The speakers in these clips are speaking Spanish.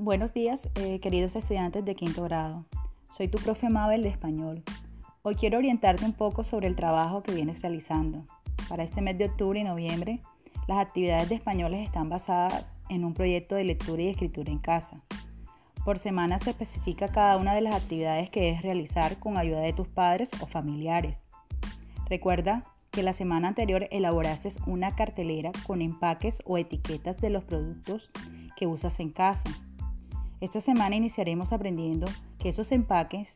Buenos días, eh, queridos estudiantes de quinto grado. Soy tu profe Mabel de español. Hoy quiero orientarte un poco sobre el trabajo que vienes realizando. Para este mes de octubre y noviembre, las actividades de españoles están basadas en un proyecto de lectura y escritura en casa. Por semana se especifica cada una de las actividades que debes realizar con ayuda de tus padres o familiares. Recuerda que la semana anterior elaboraste una cartelera con empaques o etiquetas de los productos que usas en casa. Esta semana iniciaremos aprendiendo que esos empaques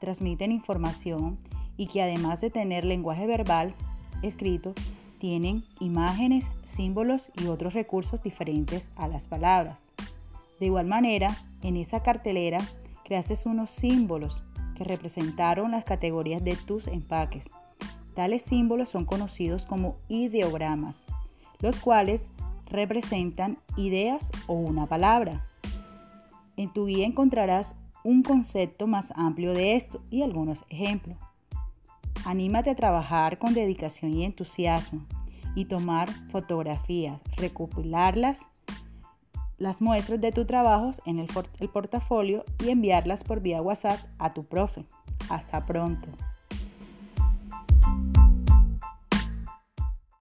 transmiten información y que además de tener lenguaje verbal escrito, tienen imágenes, símbolos y otros recursos diferentes a las palabras. De igual manera, en esa cartelera creaste unos símbolos que representaron las categorías de tus empaques. Tales símbolos son conocidos como ideogramas, los cuales representan ideas o una palabra. En tu guía encontrarás un concepto más amplio de esto y algunos ejemplos. Anímate a trabajar con dedicación y entusiasmo y tomar fotografías, recopilarlas, las muestras de tu trabajo en el, el portafolio y enviarlas por vía WhatsApp a tu profe. Hasta pronto.